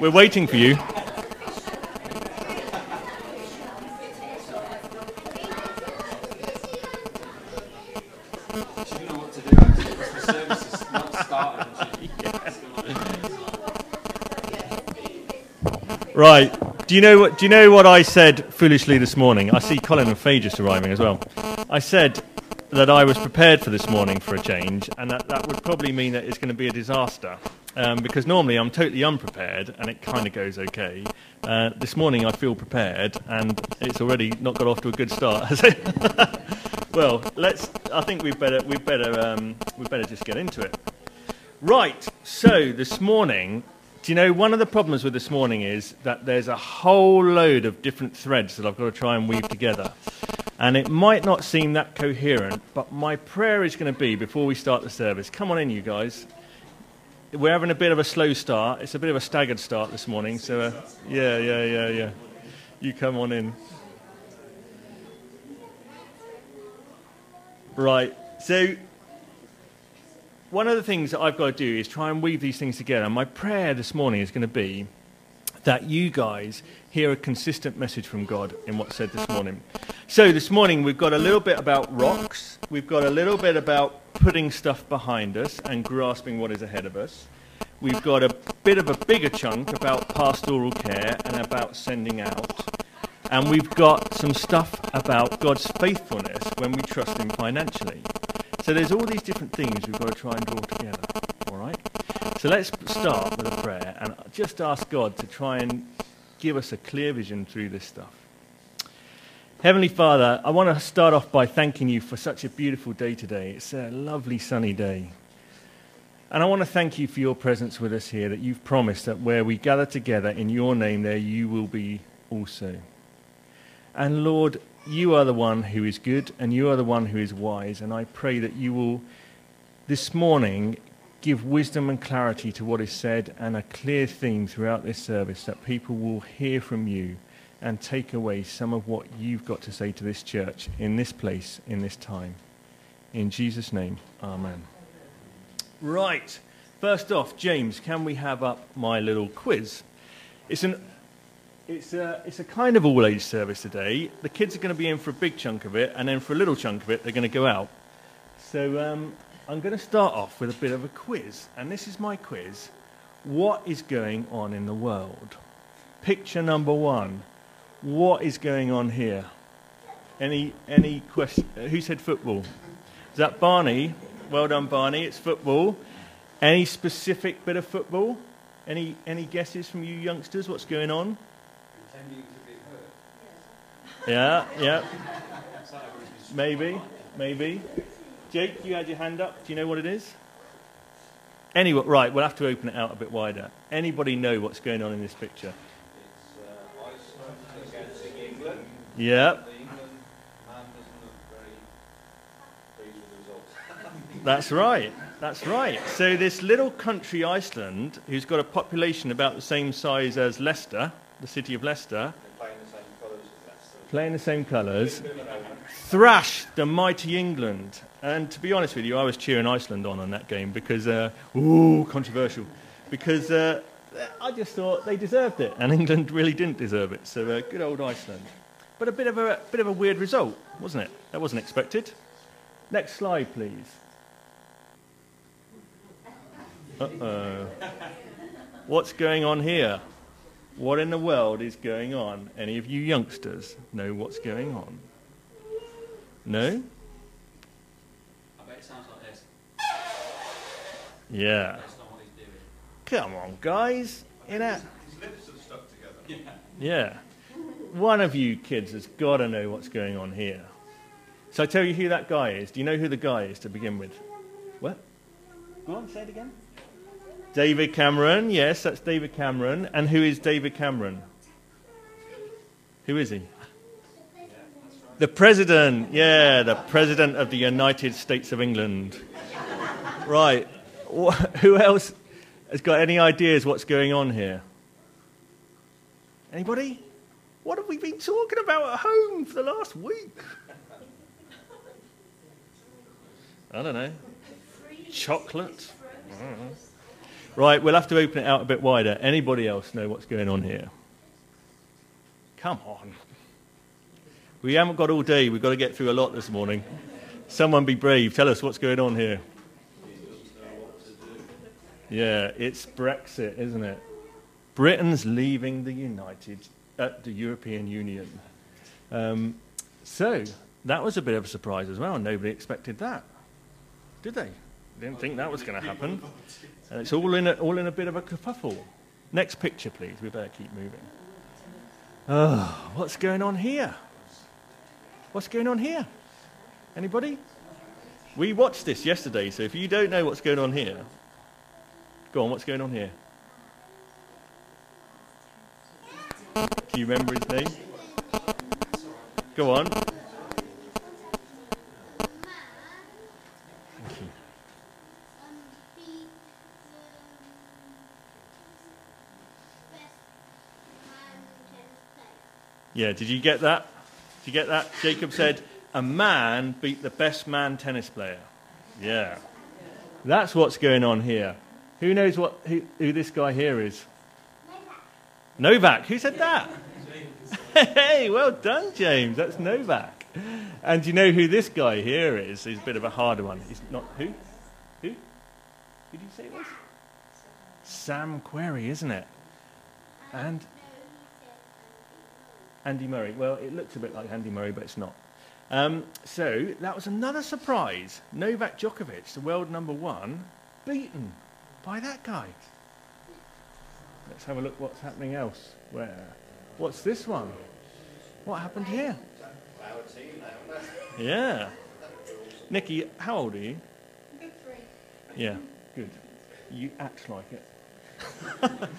We're waiting for you. Right. Do you know what? Do you know what I said foolishly this morning? I see Colin and Faye just arriving as well. I said that I was prepared for this morning for a change, and that that would probably mean that it's going to be a disaster. Um, because normally I'm totally unprepared, and it kind of goes okay. Uh, this morning I feel prepared, and it's already not got off to a good start. has it? well, let's. I think we better. We better. Um, we better just get into it. Right. So this morning, do you know one of the problems with this morning is that there's a whole load of different threads that I've got to try and weave together. And it might not seem that coherent, but my prayer is going to be before we start the service. Come on in, you guys. We're having a bit of a slow start. It's a bit of a staggered start this morning. So, uh, yeah, yeah, yeah, yeah. You come on in. Right. So, one of the things that I've got to do is try and weave these things together. My prayer this morning is going to be that you guys hear a consistent message from God in what's said this morning. So, this morning we've got a little bit about rocks, we've got a little bit about putting stuff behind us and grasping what is ahead of us. We've got a bit of a bigger chunk about pastoral care and about sending out. And we've got some stuff about God's faithfulness when we trust Him financially. So there's all these different things we've got to try and draw together. All right? So let's start with a prayer and just ask God to try and give us a clear vision through this stuff. Heavenly Father, I want to start off by thanking you for such a beautiful day today. It's a lovely sunny day. And I want to thank you for your presence with us here, that you've promised that where we gather together in your name, there you will be also. And Lord, you are the one who is good and you are the one who is wise. And I pray that you will, this morning, give wisdom and clarity to what is said and a clear theme throughout this service that people will hear from you and take away some of what you've got to say to this church in this place, in this time. In Jesus' name, amen. Right. First off, James, can we have up my little quiz? It's an it's a, it's a kind of all age service today. The kids are going to be in for a big chunk of it, and then for a little chunk of it, they're going to go out. So um, I'm going to start off with a bit of a quiz. And this is my quiz What is going on in the world? Picture number one. What is going on here? Any, any question? Who said football? Is that Barney? Well done, Barney. It's football. Any specific bit of football? Any, any guesses from you youngsters? What's going on? Pretending to be her. Yeah, yeah. Maybe, maybe. Jake, you had your hand up. Do you know what it is? Anyway, right, we'll have to open it out a bit wider. Anybody know what's going on in this picture? It's uh, Iceland against England. Yeah, The England man doesn't look very pleased with the results. that's right. That's right. So this little country Iceland, who's got a population about the same size as Leicester, the city of Leicester, playing the same colours as Leicester. playing the same colours, thrashed the mighty England. And to be honest with you, I was cheering Iceland on on that game because, uh, ooh, controversial, because uh, I just thought they deserved it, and England really didn't deserve it. So uh, good old Iceland. But a bit of a bit of a weird result, wasn't it? That wasn't expected. Next slide, please. Uh-oh. What's going on here? What in the world is going on? Any of you youngsters know what's going on? No? I bet it sounds like this. Yeah. That's not what he's doing. Come on, guys. In a... His lips are stuck together. Yeah. Yeah. One of you kids has got to know what's going on here. So I tell you who that guy is. Do you know who the guy is to begin with? What? Go on, say it again. David Cameron. Yes, that's David Cameron. And who is David Cameron? Who is he? The president. Yeah, the president of the United States of England. Right. Who else has got any ideas what's going on here? Anybody? What have we been talking about at home for the last week? I don't know. Chocolate? No. Right, we'll have to open it out a bit wider. Anybody else know what's going on here? Come on. We haven't got all day. We've got to get through a lot this morning. Someone be brave. Tell us what's going on here. Yeah, it's Brexit, isn't it? Britain's leaving the United, uh, the European Union. Um, so that was a bit of a surprise as well. Nobody expected that, did they? Didn't think that was going to happen. And it's all in a, all in a bit of a kerfuffle. Next picture, please. We better keep moving. Oh, what's going on here? What's going on here? Anybody? We watched this yesterday, so if you don't know what's going on here, go on, what's going on here? Do you remember his name? Go on. Thank you. Yeah, did you get that? Did you get that? Jacob said, a man beat the best man tennis player. Yeah. That's what's going on here. Who knows what, who, who this guy here is? Novak. Who said that? Hey, well done, James. That's Novak. And you know who this guy here is? He's a bit of a harder one. He's not who? Who? Who did you say it was? Sam Querrey, isn't it? And Andy Murray. Well, it looks a bit like Andy Murray, but it's not. Um, so that was another surprise. Novak Djokovic, the world number one, beaten by that guy. Let's have a look what's happening else. Where? What's this one? What happened here? Yeah. Nikki, how old are you? three. Yeah, good. You act like it.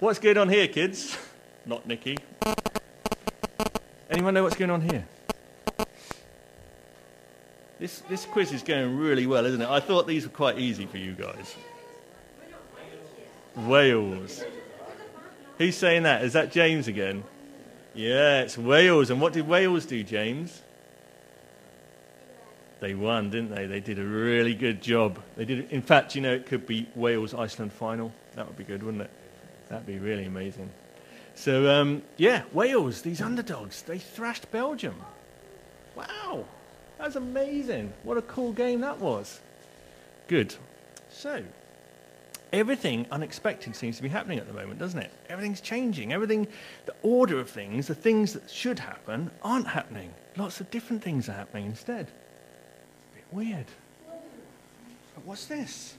what's going on here, kids? Not Nikki. Anyone know what's going on here? This, this quiz is going really well, isn't it? I thought these were quite easy for you guys. Wales. Who's saying that? Is that James again? Yeah, it's Wales. And what did Wales do, James? They won, didn't they? They did a really good job. They did. In fact, you know, it could be Wales Iceland final. That would be good, wouldn't it? That'd be really amazing. So um, yeah, Wales, these underdogs, they thrashed Belgium. Wow, that's amazing. What a cool game that was. Good. So everything unexpected seems to be happening at the moment, doesn't it? Everything's changing. Everything, the order of things, the things that should happen aren't happening. Lots of different things are happening instead. It's a bit weird. But what's this?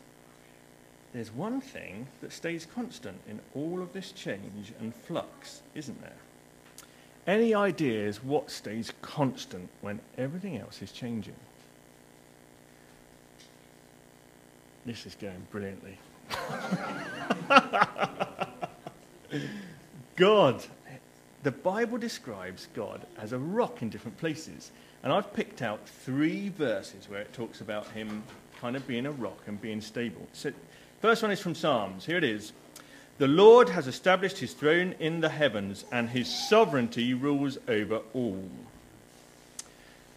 There's one thing that stays constant in all of this change and flux, isn't there? Any ideas what stays constant when everything else is changing? This is going brilliantly. God. The Bible describes God as a rock in different places. And I've picked out three verses where it talks about him kind of being a rock and being stable. So, first one is from Psalms. Here it is. The Lord has established his throne in the heavens, and his sovereignty rules over all.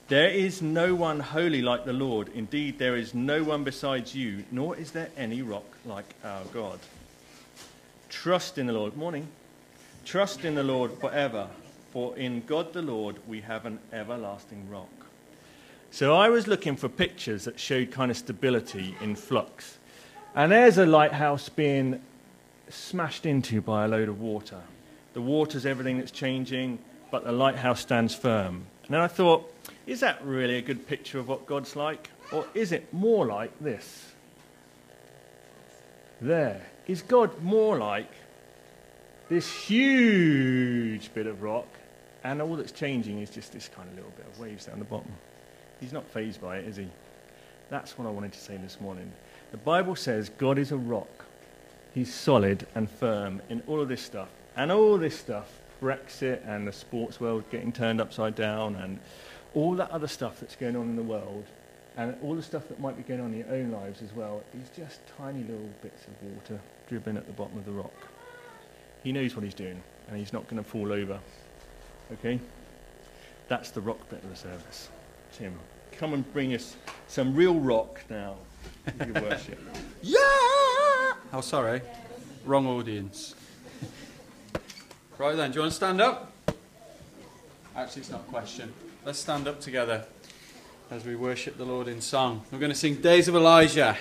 There is no one holy like the Lord. Indeed, there is no one besides you, nor is there any rock like our God. Trust in the Lord. Morning. Trust in the Lord forever, for in God the Lord we have an everlasting rock. So I was looking for pictures that showed kind of stability in flux. And there's a lighthouse being smashed into by a load of water. The water's everything that's changing, but the lighthouse stands firm. And then I thought, is that really a good picture of what God's like? Or is it more like this? There. Is God more like this huge bit of rock, and all that's changing is just this kind of little bit of waves down the bottom? He's not fazed by it, is he? That's what I wanted to say this morning. The Bible says God is a rock. He's solid and firm in all of this stuff. And all this stuff, Brexit and the sports world getting turned upside down and all that other stuff that's going on in the world and all the stuff that might be going on in your own lives as well is just tiny little bits of water dribbling at the bottom of the rock. He knows what he's doing and he's not going to fall over. Okay? That's the rock bit of the service. Tim, come and bring us some real rock now. Your worship. Yeah! Oh, sorry. Wrong audience. Right then, do you want to stand up? Actually, it's not a question. Let's stand up together as we worship the Lord in song. We're going to sing Days of Elijah.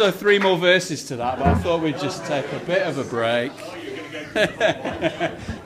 Also three more verses to that, but I thought we'd just take a bit of a break.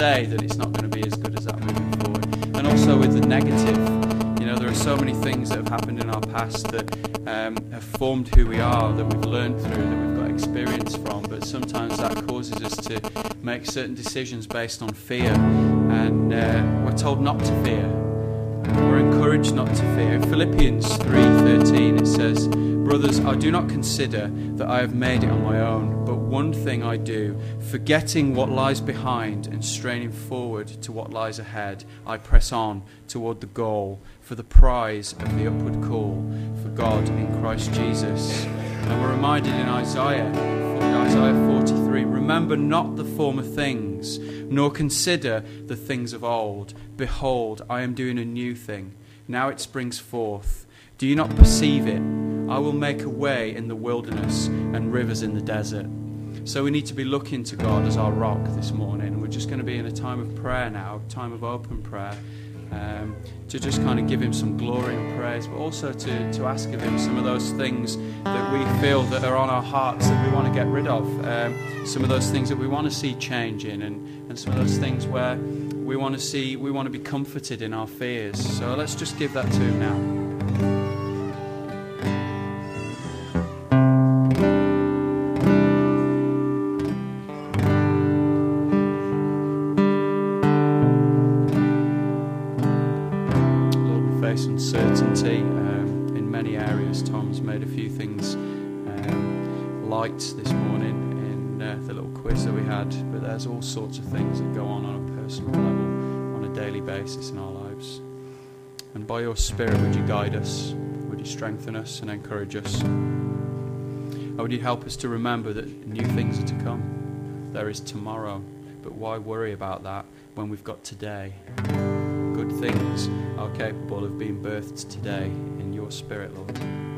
say that it's not going to be as good as that moving forward? And also with the negative, you know, there are so many things that have happened in our past that um, have formed who we are, that we've learned through, that we've got experience from. But sometimes that causes us to make certain decisions based on fear, and uh, we're told not to fear. We're encouraged not to fear. In Philippians 3:13 it says, "Brothers, I do not consider that I have made it on my own, but one thing I do, forgetting what lies behind and straining forward to what lies ahead, I press on toward the goal for the prize of the upward call for God in Christ Jesus. And we're reminded in Isaiah, Isaiah 43 remember not the former things, nor consider the things of old. Behold, I am doing a new thing. Now it springs forth. Do you not perceive it? I will make a way in the wilderness and rivers in the desert. So we need to be looking to God as our rock this morning. We're just going to be in a time of prayer now, a time of open prayer um, to just kind of give him some glory and praise, but also to, to ask of him some of those things that we feel that are on our hearts that we want to get rid of, um, some of those things that we want to see changing, and, and some of those things where we want to see, we want to be comforted in our fears. So let's just give that to him now. There's all sorts of things that go on on a personal level, on a daily basis in our lives. And by your Spirit, would you guide us? Would you strengthen us and encourage us? And would you help us to remember that new things are to come? There is tomorrow, but why worry about that when we've got today? Good things are capable of being birthed today in your Spirit, Lord.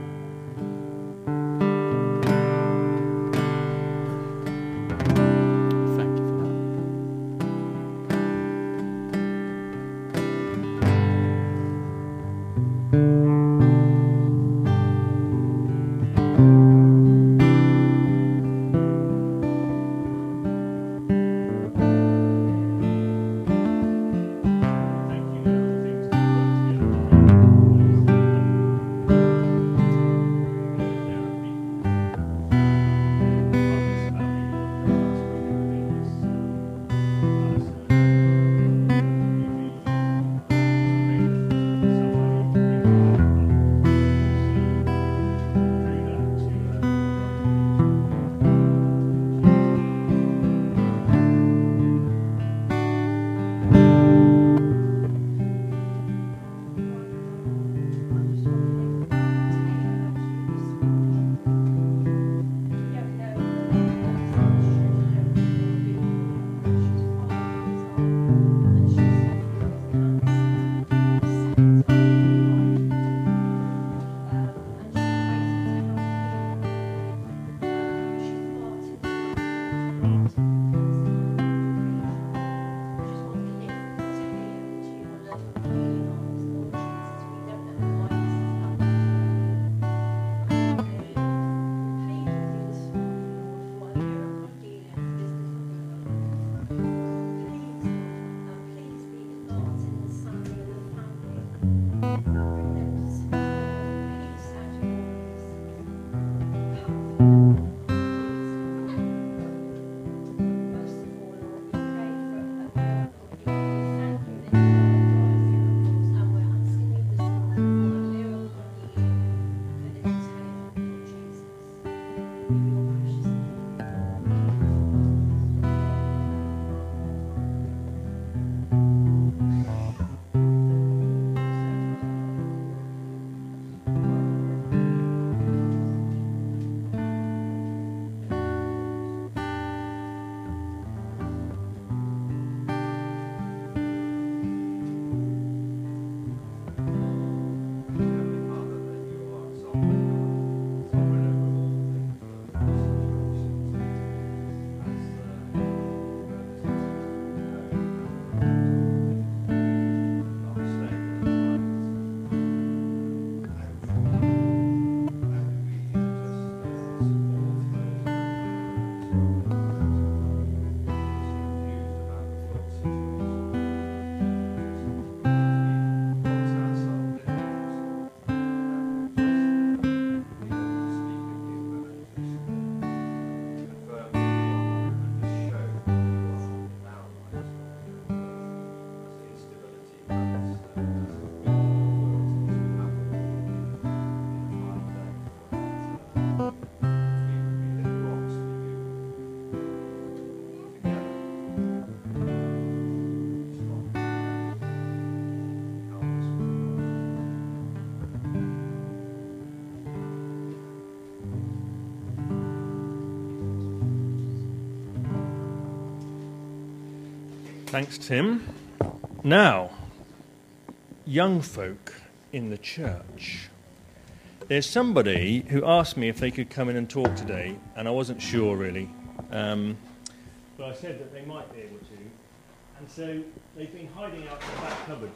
Thanks, Tim. Now, young folk in the church. There's somebody who asked me if they could come in and talk today, and I wasn't sure really. Um, but I said that they might be able to. And so they've been hiding out in the back cupboard.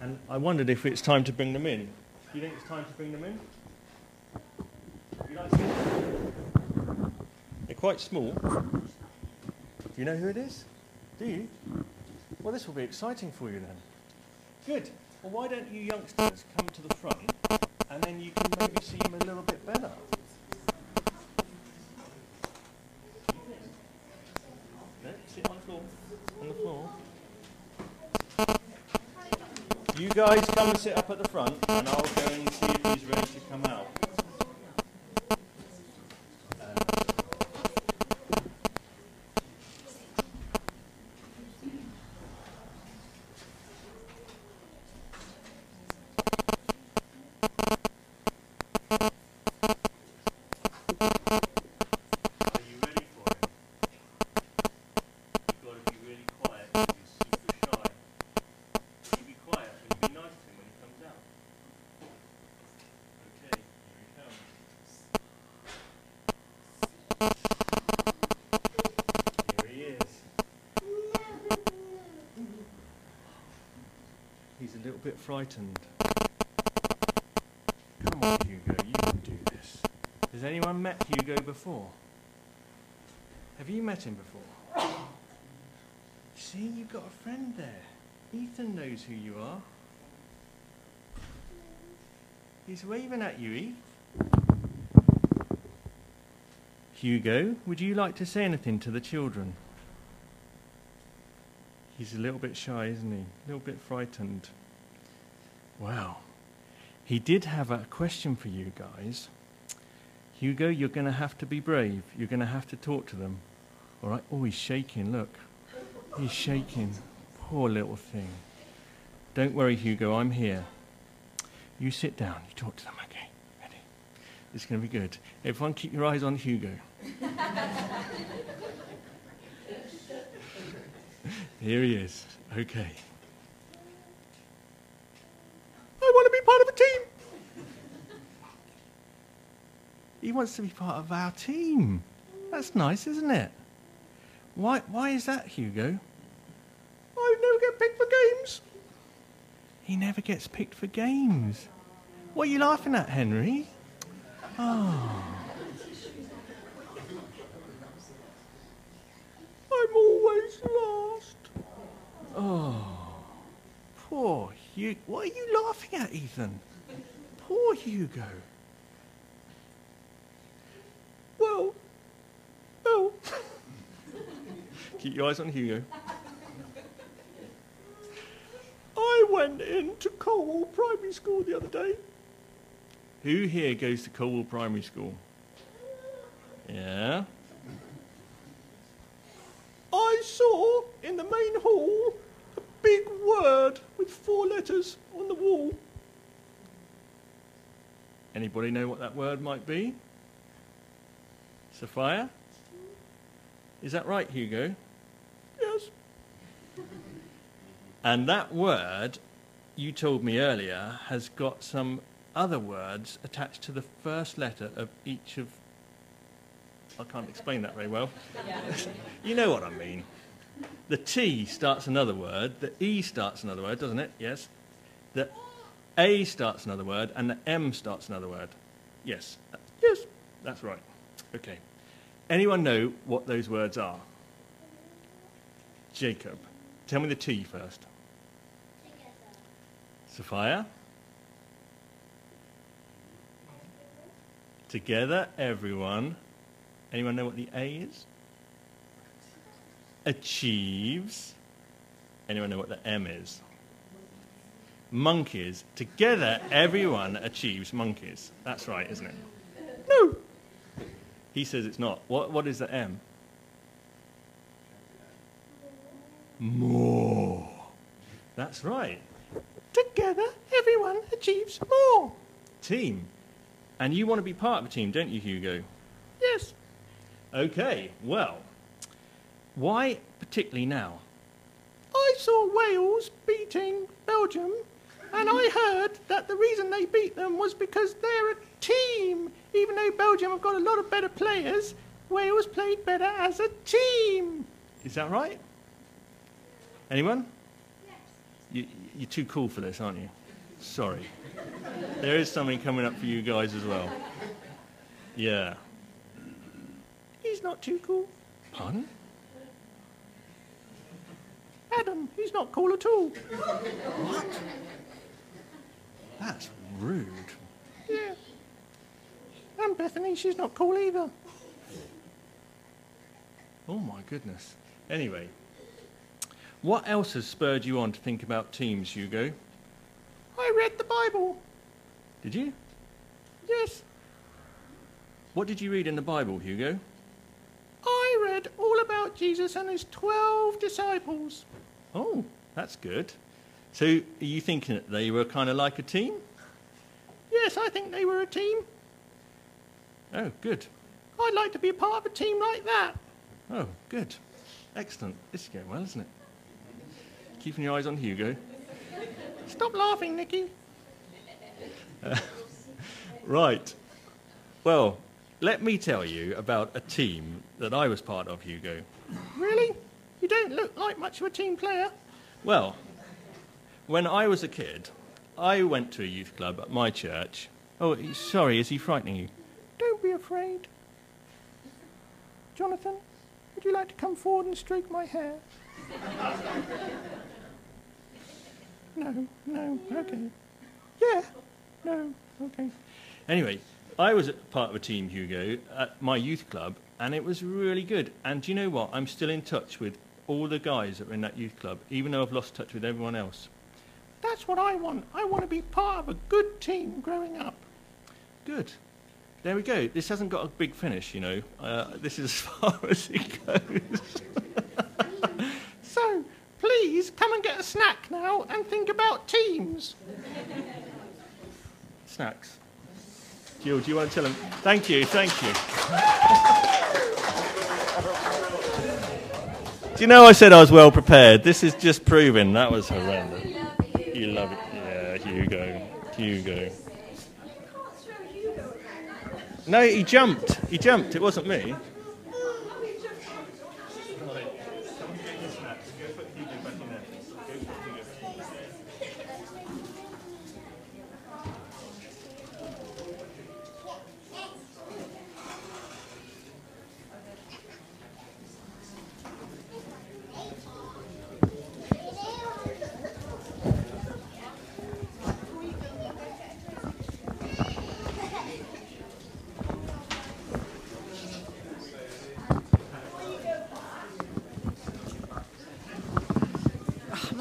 And I wondered if it's time to bring them in. Do you think it's time to bring them in? Like them? They're quite small. Do you know who it is? Do you? Well, this will be exciting for you then. Good. Well, why don't you youngsters come to the front and then you can maybe see him a little bit better? Sit on the floor. On the floor. You guys come and sit up at the front and I'll go and see if he's ready to come out. Are you ready for him? You've got to be really quiet. 'cause He's super shy. Will you be quiet and be nice to him when he comes out? Okay, here he comes. Here he is. He's a little bit frightened. Come on, Hugo, you can do this. Has anyone met Hugo before? Have you met him before? See, you've got a friend there. Ethan knows who you are. He's waving at you, Eve. Hugo, would you like to say anything to the children? He's a little bit shy, isn't he? A little bit frightened. Wow. He did have a question for you guys. Hugo, you're going to have to be brave. You're going to have to talk to them. All right? Oh, he's shaking. Look. He's shaking. Poor little thing. Don't worry, Hugo. I'm here. You sit down. You talk to them, okay? Ready? It's going to be good. Everyone, keep your eyes on Hugo. Here he is. Okay. I want to be part of a team. He wants to be part of our team. That's nice, isn't it? Why, why is that, Hugo? I never get picked for games. He never gets picked for games. What are you laughing at, Henry? Oh. I'm always last. Oh. Poor Hugo. What are you laughing at, Ethan? Poor Hugo. Well, well. Keep your eyes on Hugo. I went into Colwell Primary School the other day. Who here goes to Colwell Primary School? Yeah. I saw in the main hall a big word with four letters on the wall. Anybody know what that word might be? Sophia? Is that right, Hugo? Yes. And that word, you told me earlier, has got some other words attached to the first letter of each of. I can't explain that very well. you know what I mean. The T starts another word, the E starts another word, doesn't it? Yes. The A starts another word, and the M starts another word. Yes. Yes, that's right. Okay. Anyone know what those words are? Jacob. Tell me the T first. Sophia? Together, everyone. Anyone know what the A is? Achieves. Anyone know what the M is? Monkeys. Together, everyone achieves monkeys. That's right, isn't it? No. He says it's not. What, what is the M? More. That's right. Together, everyone achieves more. Team. And you want to be part of a team, don't you, Hugo? Yes. Okay, well, why particularly now? I saw Wales beating Belgium, and I heard that the reason they beat them was because they're a team. Even though Belgium have got a lot of better players, Wales played better as a team. Is that right? Anyone? You, you're too cool for this, aren't you? Sorry. There is something coming up for you guys as well. Yeah. He's not too cool. Pardon? Adam, he's not cool at all. What? That's rude. Yeah. And Bethany, she's not cool either. Oh my goodness. Anyway, what else has spurred you on to think about teams, Hugo? I read the Bible. Did you? Yes. What did you read in the Bible, Hugo? I read all about Jesus and his 12 disciples. Oh, that's good. So, are you thinking that they were kind of like a team? Yes, I think they were a team. Oh, good. I'd like to be a part of a team like that. Oh, good. Excellent. This is going well, isn't it? Keeping your eyes on Hugo. Stop laughing, Nicky. Uh, right. Well, let me tell you about a team that I was part of, Hugo. Really? You don't look like much of a team player. Well, when I was a kid, I went to a youth club at my church. Oh, sorry, is he frightening you? Don't be afraid. Jonathan, would you like to come forward and stroke my hair? no, no, okay. Yeah, no, okay. Anyway, I was part of a team, Hugo, at my youth club, and it was really good. And do you know what? I'm still in touch with all the guys that were in that youth club, even though I've lost touch with everyone else. That's what I want. I want to be part of a good team growing up. Good. There we go. This hasn't got a big finish, you know. Uh, this is as far as it goes. please come and get a snack now and think about teams. Snacks. Jill, do you want to tell them? Thank you, thank you. do you know I said I was well prepared? This is just proving that was horrendous. You love it. Yeah, Hugo. Hugo. No, he jumped. He jumped. It wasn't me.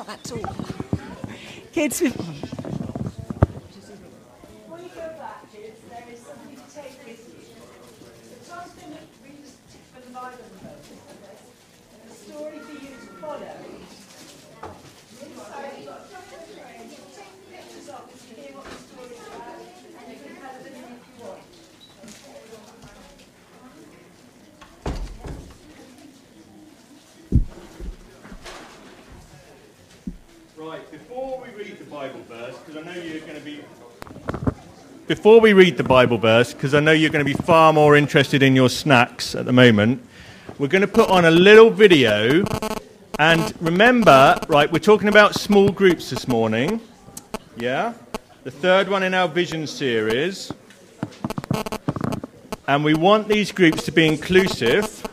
I'm not that tall. Kids with. When you go back, kids, there is something to take with you. So Tom's going to read us for the Bible verse, okay? And a story for you to follow. So you've got take pictures of it to hear what the story is about, and you can have them in if you want. Right, before we read the Bible verse, because I know you're going to be. Before we read the Bible verse, because I know you're going to be far more interested in your snacks at the moment, we're going to put on a little video. And remember, right, we're talking about small groups this morning. Yeah? The third one in our vision series. And we want these groups to be inclusive.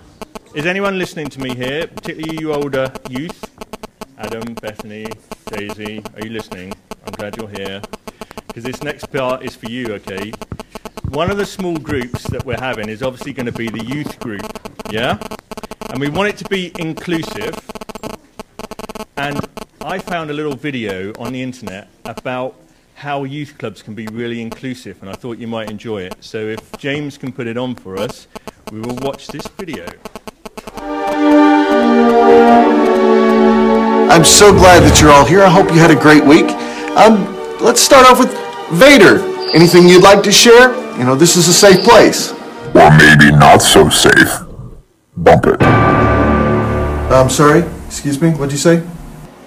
Is anyone listening to me here, particularly you older youth? Adam, Bethany, Daisy, are you listening? I'm glad you're here. Because this next part is for you, okay? One of the small groups that we're having is obviously going to be the youth group, yeah? And we want it to be inclusive. And I found a little video on the internet about how youth clubs can be really inclusive, and I thought you might enjoy it. So if James can put it on for us, we will watch this video. I'm so glad that you're all here. I hope you had a great week. Um, let's start off with Vader. Anything you'd like to share? You know, this is a safe place. Or maybe not so safe. Bump it. I'm sorry. Excuse me. What'd you say?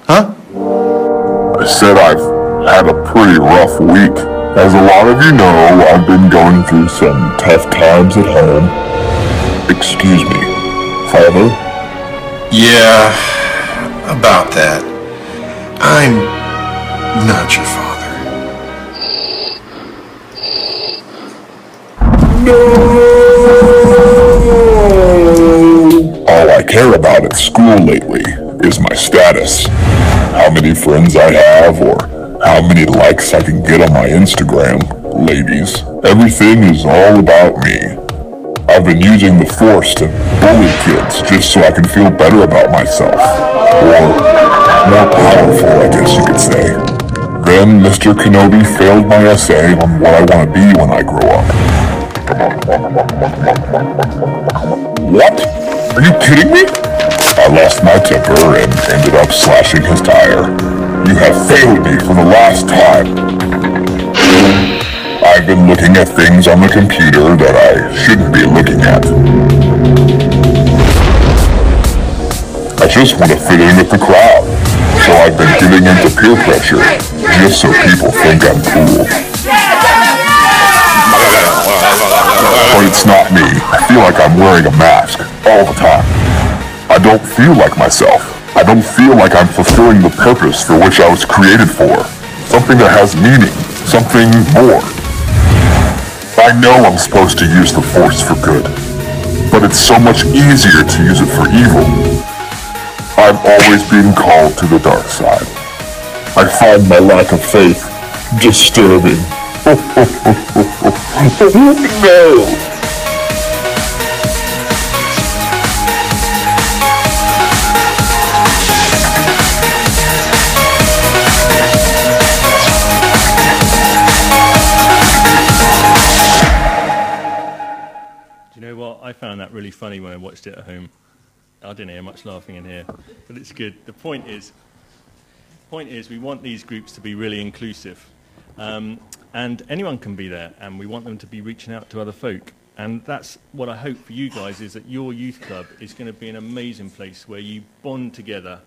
Huh? I said I've had a pretty rough week. As a lot of you know, I've been going through some tough times at home. Excuse me, Father? Yeah, about that. I'm not your father. Care about at school lately is my status. How many friends I have or how many likes I can get on my Instagram. Ladies, everything is all about me. I've been using the force to bully kids just so I can feel better about myself. Or more powerful, I guess you could say. Then Mr. Kenobi failed my essay on what I want to be when I grow up. What? Are you kidding me? I lost my temper and ended up slashing his tire. You have failed me for the last time. I've been looking at things on the computer that I shouldn't be looking at. I just want to fit in with the crowd. So I've been giving in to peer pressure, just so people think I'm cool. But it's not me. I feel like I'm wearing a mask all the time. I don't feel like myself. I don't feel like I'm fulfilling the purpose for which I was created for. Something that has meaning. Something more. I know I'm supposed to use the Force for good. But it's so much easier to use it for evil. I'm always being called to the dark side. I find my lack of faith disturbing. no! Funny when I watched it at home. I didn't hear much laughing in here, but it's good. The point is, point is, we want these groups to be really inclusive, um, and anyone can be there, and we want them to be reaching out to other folk. And that's what I hope for you guys is that your youth club is going to be an amazing place where you bond together,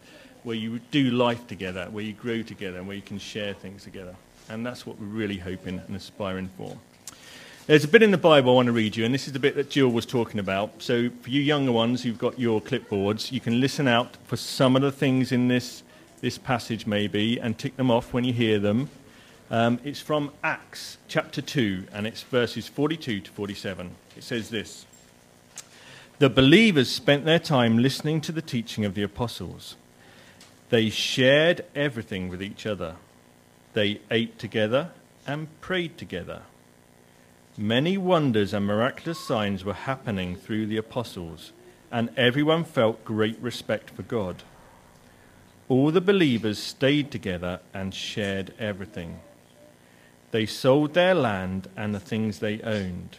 where you do life together, where you grow together, and where you can share things together. And that's what we're really hoping and aspiring for. There's a bit in the Bible I want to read you, and this is the bit that Jill was talking about. So, for you younger ones who've got your clipboards, you can listen out for some of the things in this, this passage, maybe, and tick them off when you hear them. Um, it's from Acts chapter 2, and it's verses 42 to 47. It says this The believers spent their time listening to the teaching of the apostles. They shared everything with each other. They ate together and prayed together. Many wonders and miraculous signs were happening through the apostles, and everyone felt great respect for God. All the believers stayed together and shared everything. They sold their land and the things they owned.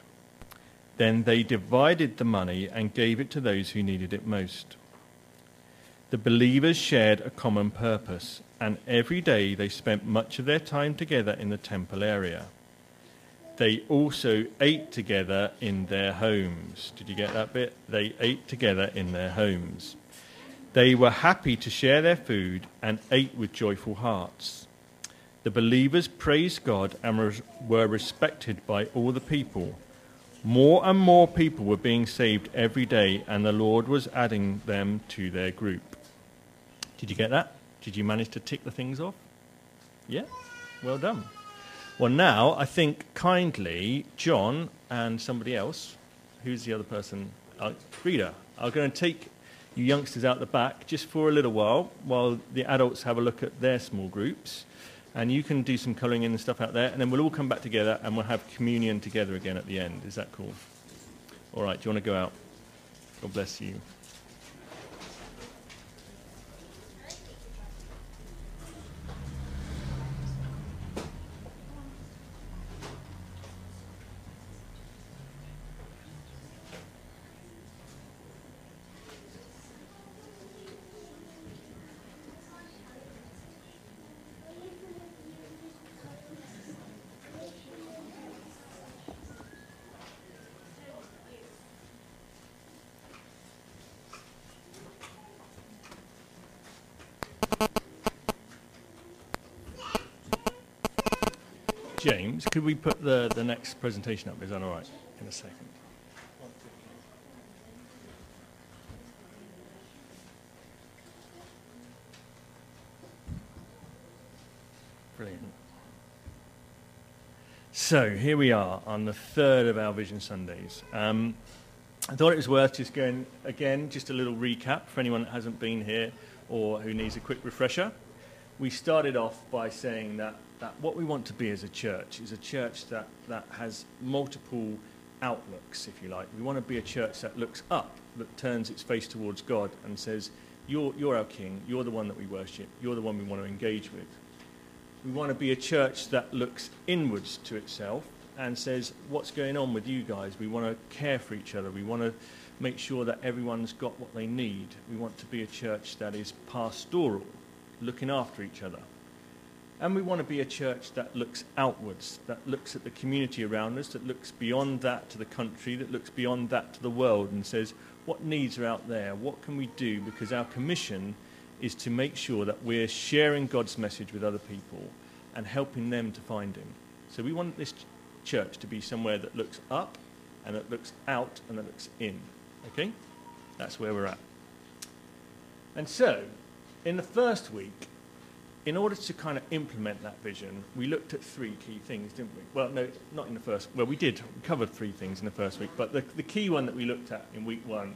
Then they divided the money and gave it to those who needed it most. The believers shared a common purpose, and every day they spent much of their time together in the temple area they also ate together in their homes. Did you get that bit? They ate together in their homes. They were happy to share their food and ate with joyful hearts. The believers praised God and were respected by all the people. More and more people were being saved every day, and the Lord was adding them to their group. Did you get that? Did you manage to tick the things off? Yeah? Well done. Well, now I think kindly John and somebody else, who's the other person? Uh, Rita, are going to take you youngsters out the back just for a little while, while the adults have a look at their small groups. And you can do some colouring in and stuff out there, and then we'll all come back together and we'll have communion together again at the end. Is that cool? All right, do you want to go out? God bless you. James, could we put the, the next presentation up? Is that all right? In a second. Brilliant. So here we are on the third of our Vision Sundays. Um, I thought it was worth just going again, just a little recap for anyone that hasn't been here or who needs a quick refresher. We started off by saying that, that what we want to be as a church is a church that, that has multiple outlooks, if you like. We want to be a church that looks up, that turns its face towards God and says, you're, you're our King, you're the one that we worship, you're the one we want to engage with. We want to be a church that looks inwards to itself and says, What's going on with you guys? We want to care for each other. We want to make sure that everyone's got what they need. We want to be a church that is pastoral, looking after each other. And we want to be a church that looks outwards, that looks at the community around us, that looks beyond that to the country, that looks beyond that to the world and says, What needs are out there? What can we do? Because our commission is to make sure that we're sharing God's message with other people and helping them to find Him. So we want this ch- church to be somewhere that looks up and that looks out and that looks in. Okay? That's where we're at. And so, in the first week, in order to kind of implement that vision, we looked at three key things, didn't we? Well, no, not in the first. Well, we did. We covered three things in the first week, but the, the key one that we looked at in week one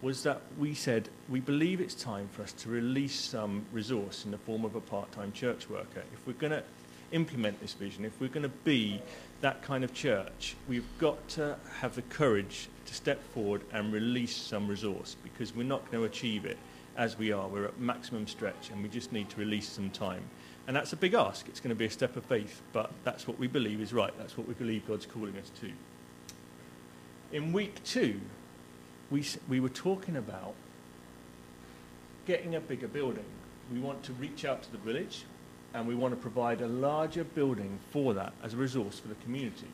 was that we said we believe it's time for us to release some resource in the form of a part-time church worker. If we're going to implement this vision, if we're going to be that kind of church, we've got to have the courage to step forward and release some resource because we're not going to achieve it as we are. We're at maximum stretch and we just need to release some time. And that's a big ask. It's going to be a step of faith, but that's what we believe is right. That's what we believe God's calling us to. In week two, we, we were talking about getting a bigger building. We want to reach out to the village and we want to provide a larger building for that as a resource for the community.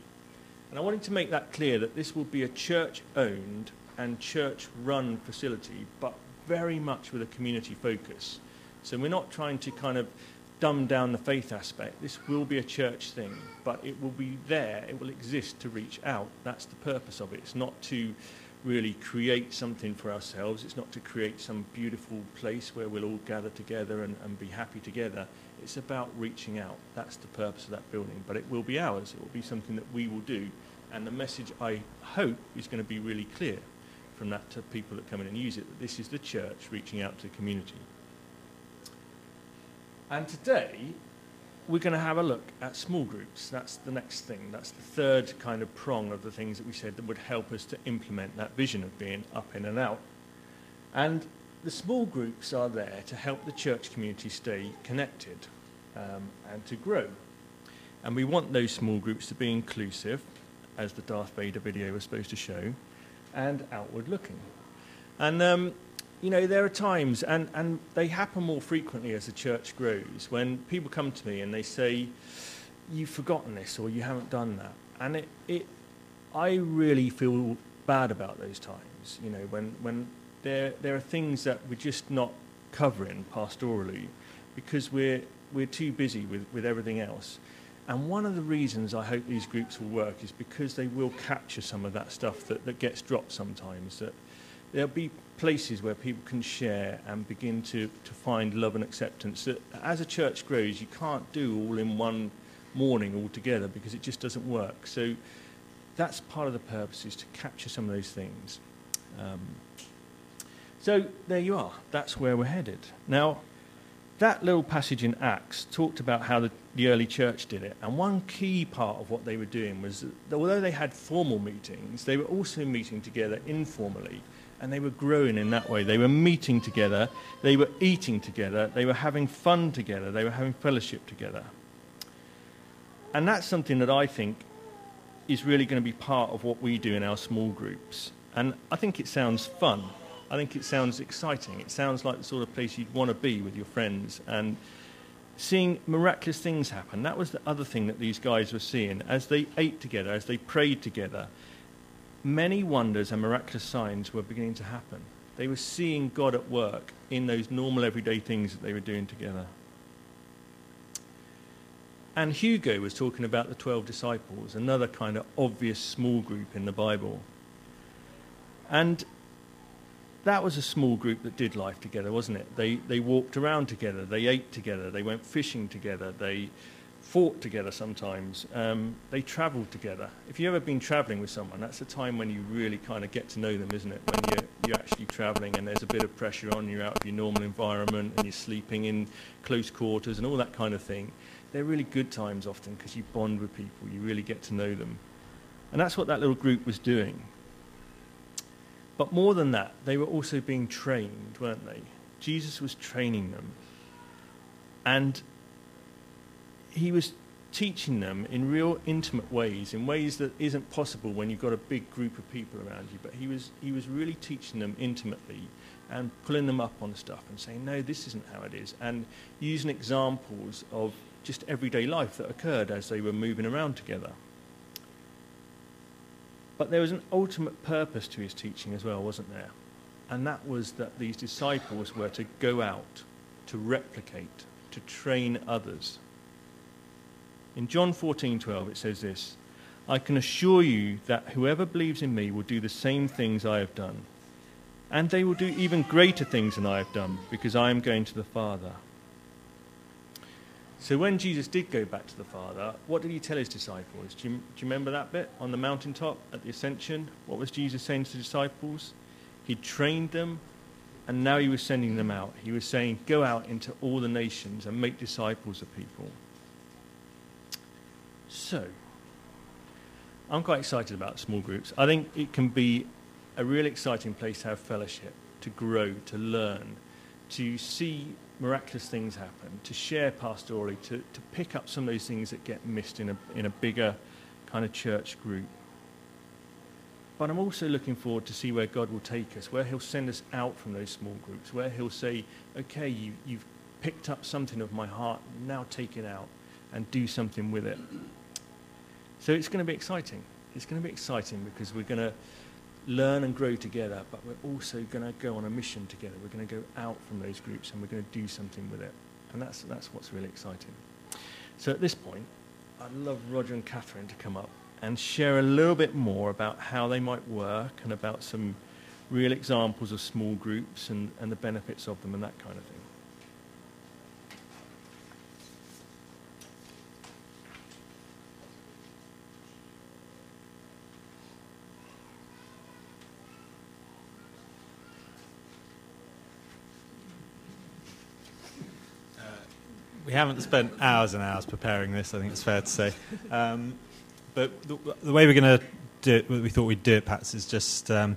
And I wanted to make that clear that this will be a church owned and church run facility, but very much with a community focus. So we're not trying to kind of dumb down the faith aspect. This will be a church thing, but it will be there, it will exist to reach out. That's the purpose of it. It's not to really create something for ourselves, it's not to create some beautiful place where we'll all gather together and, and be happy together. It's about reaching out. That's the purpose of that building. But it will be ours, it will be something that we will do. And the message, I hope, is going to be really clear from that to people that come in and use it that this is the church reaching out to the community. And today, we're going to have a look at small groups. That's the next thing. That's the third kind of prong of the things that we said that would help us to implement that vision of being up in and out. And the small groups are there to help the church community stay connected um, and to grow. And we want those small groups to be inclusive, as the Darth Vader video was supposed to show, and outward looking. And um, you know, there are times, and, and they happen more frequently as the church grows, when people come to me and they say, You've forgotten this or you haven't done that. And it, it, I really feel bad about those times, you know, when, when there, there are things that we're just not covering pastorally because we're, we're too busy with, with everything else. And one of the reasons I hope these groups will work is because they will capture some of that stuff that, that gets dropped sometimes. That there'll be places where people can share and begin to, to find love and acceptance that as a church grows, you can't do all in one morning all together because it just doesn't work. So that's part of the purpose is to capture some of those things. Um, so there you are. That's where we're headed. Now, that little passage in Acts talked about how the, the early church did it. And one key part of what they were doing was that although they had formal meetings, they were also meeting together informally. And they were growing in that way. They were meeting together, they were eating together, they were having fun together, they were having fellowship together. And that's something that I think is really going to be part of what we do in our small groups. And I think it sounds fun. I think it sounds exciting. It sounds like the sort of place you'd want to be with your friends and seeing miraculous things happen. That was the other thing that these guys were seeing. As they ate together, as they prayed together, many wonders and miraculous signs were beginning to happen. They were seeing God at work in those normal everyday things that they were doing together. And Hugo was talking about the 12 disciples, another kind of obvious small group in the Bible. And that was a small group that did life together, wasn't it? They, they walked around together, they ate together, they went fishing together, they fought together sometimes, um, they travelled together. If you've ever been travelling with someone, that's a time when you really kind of get to know them, isn't it? When you're, you're actually travelling and there's a bit of pressure on you out of your normal environment and you're sleeping in close quarters and all that kind of thing. They're really good times often because you bond with people, you really get to know them. And that's what that little group was doing. But more than that, they were also being trained, weren't they? Jesus was training them. And he was teaching them in real intimate ways, in ways that isn't possible when you've got a big group of people around you. But he was, he was really teaching them intimately and pulling them up on stuff and saying, no, this isn't how it is. And using examples of just everyday life that occurred as they were moving around together. But there was an ultimate purpose to his teaching as well, wasn't there? And that was that these disciples were to go out, to replicate, to train others. In John 14:12 it says this, I can assure you that whoever believes in me will do the same things I have done. And they will do even greater things than I have done, because I am going to the Father. So when Jesus did go back to the Father, what did he tell his disciples? Do you, do you remember that bit on the mountaintop at the ascension? What was Jesus saying to the disciples? He trained them, and now he was sending them out. He was saying, Go out into all the nations and make disciples of people. So, I'm quite excited about small groups. I think it can be a really exciting place to have fellowship, to grow, to learn, to see miraculous things happen, to share pastorally, to, to pick up some of those things that get missed in a, in a bigger kind of church group. But I'm also looking forward to see where God will take us, where He'll send us out from those small groups, where He'll say, okay, you, you've picked up something of my heart, now take it out and do something with it. So it's going to be exciting. It's going to be exciting because we're going to learn and grow together, but we're also going to go on a mission together. We're going to go out from those groups and we're going to do something with it. And that's, that's what's really exciting. So at this point, I'd love Roger and Catherine to come up and share a little bit more about how they might work and about some real examples of small groups and, and the benefits of them and that kind of thing. We haven't spent hours and hours preparing this. I think it's fair to say. Um, but the, the, way we're going to do it, we thought we'd do it, Pat, is just um,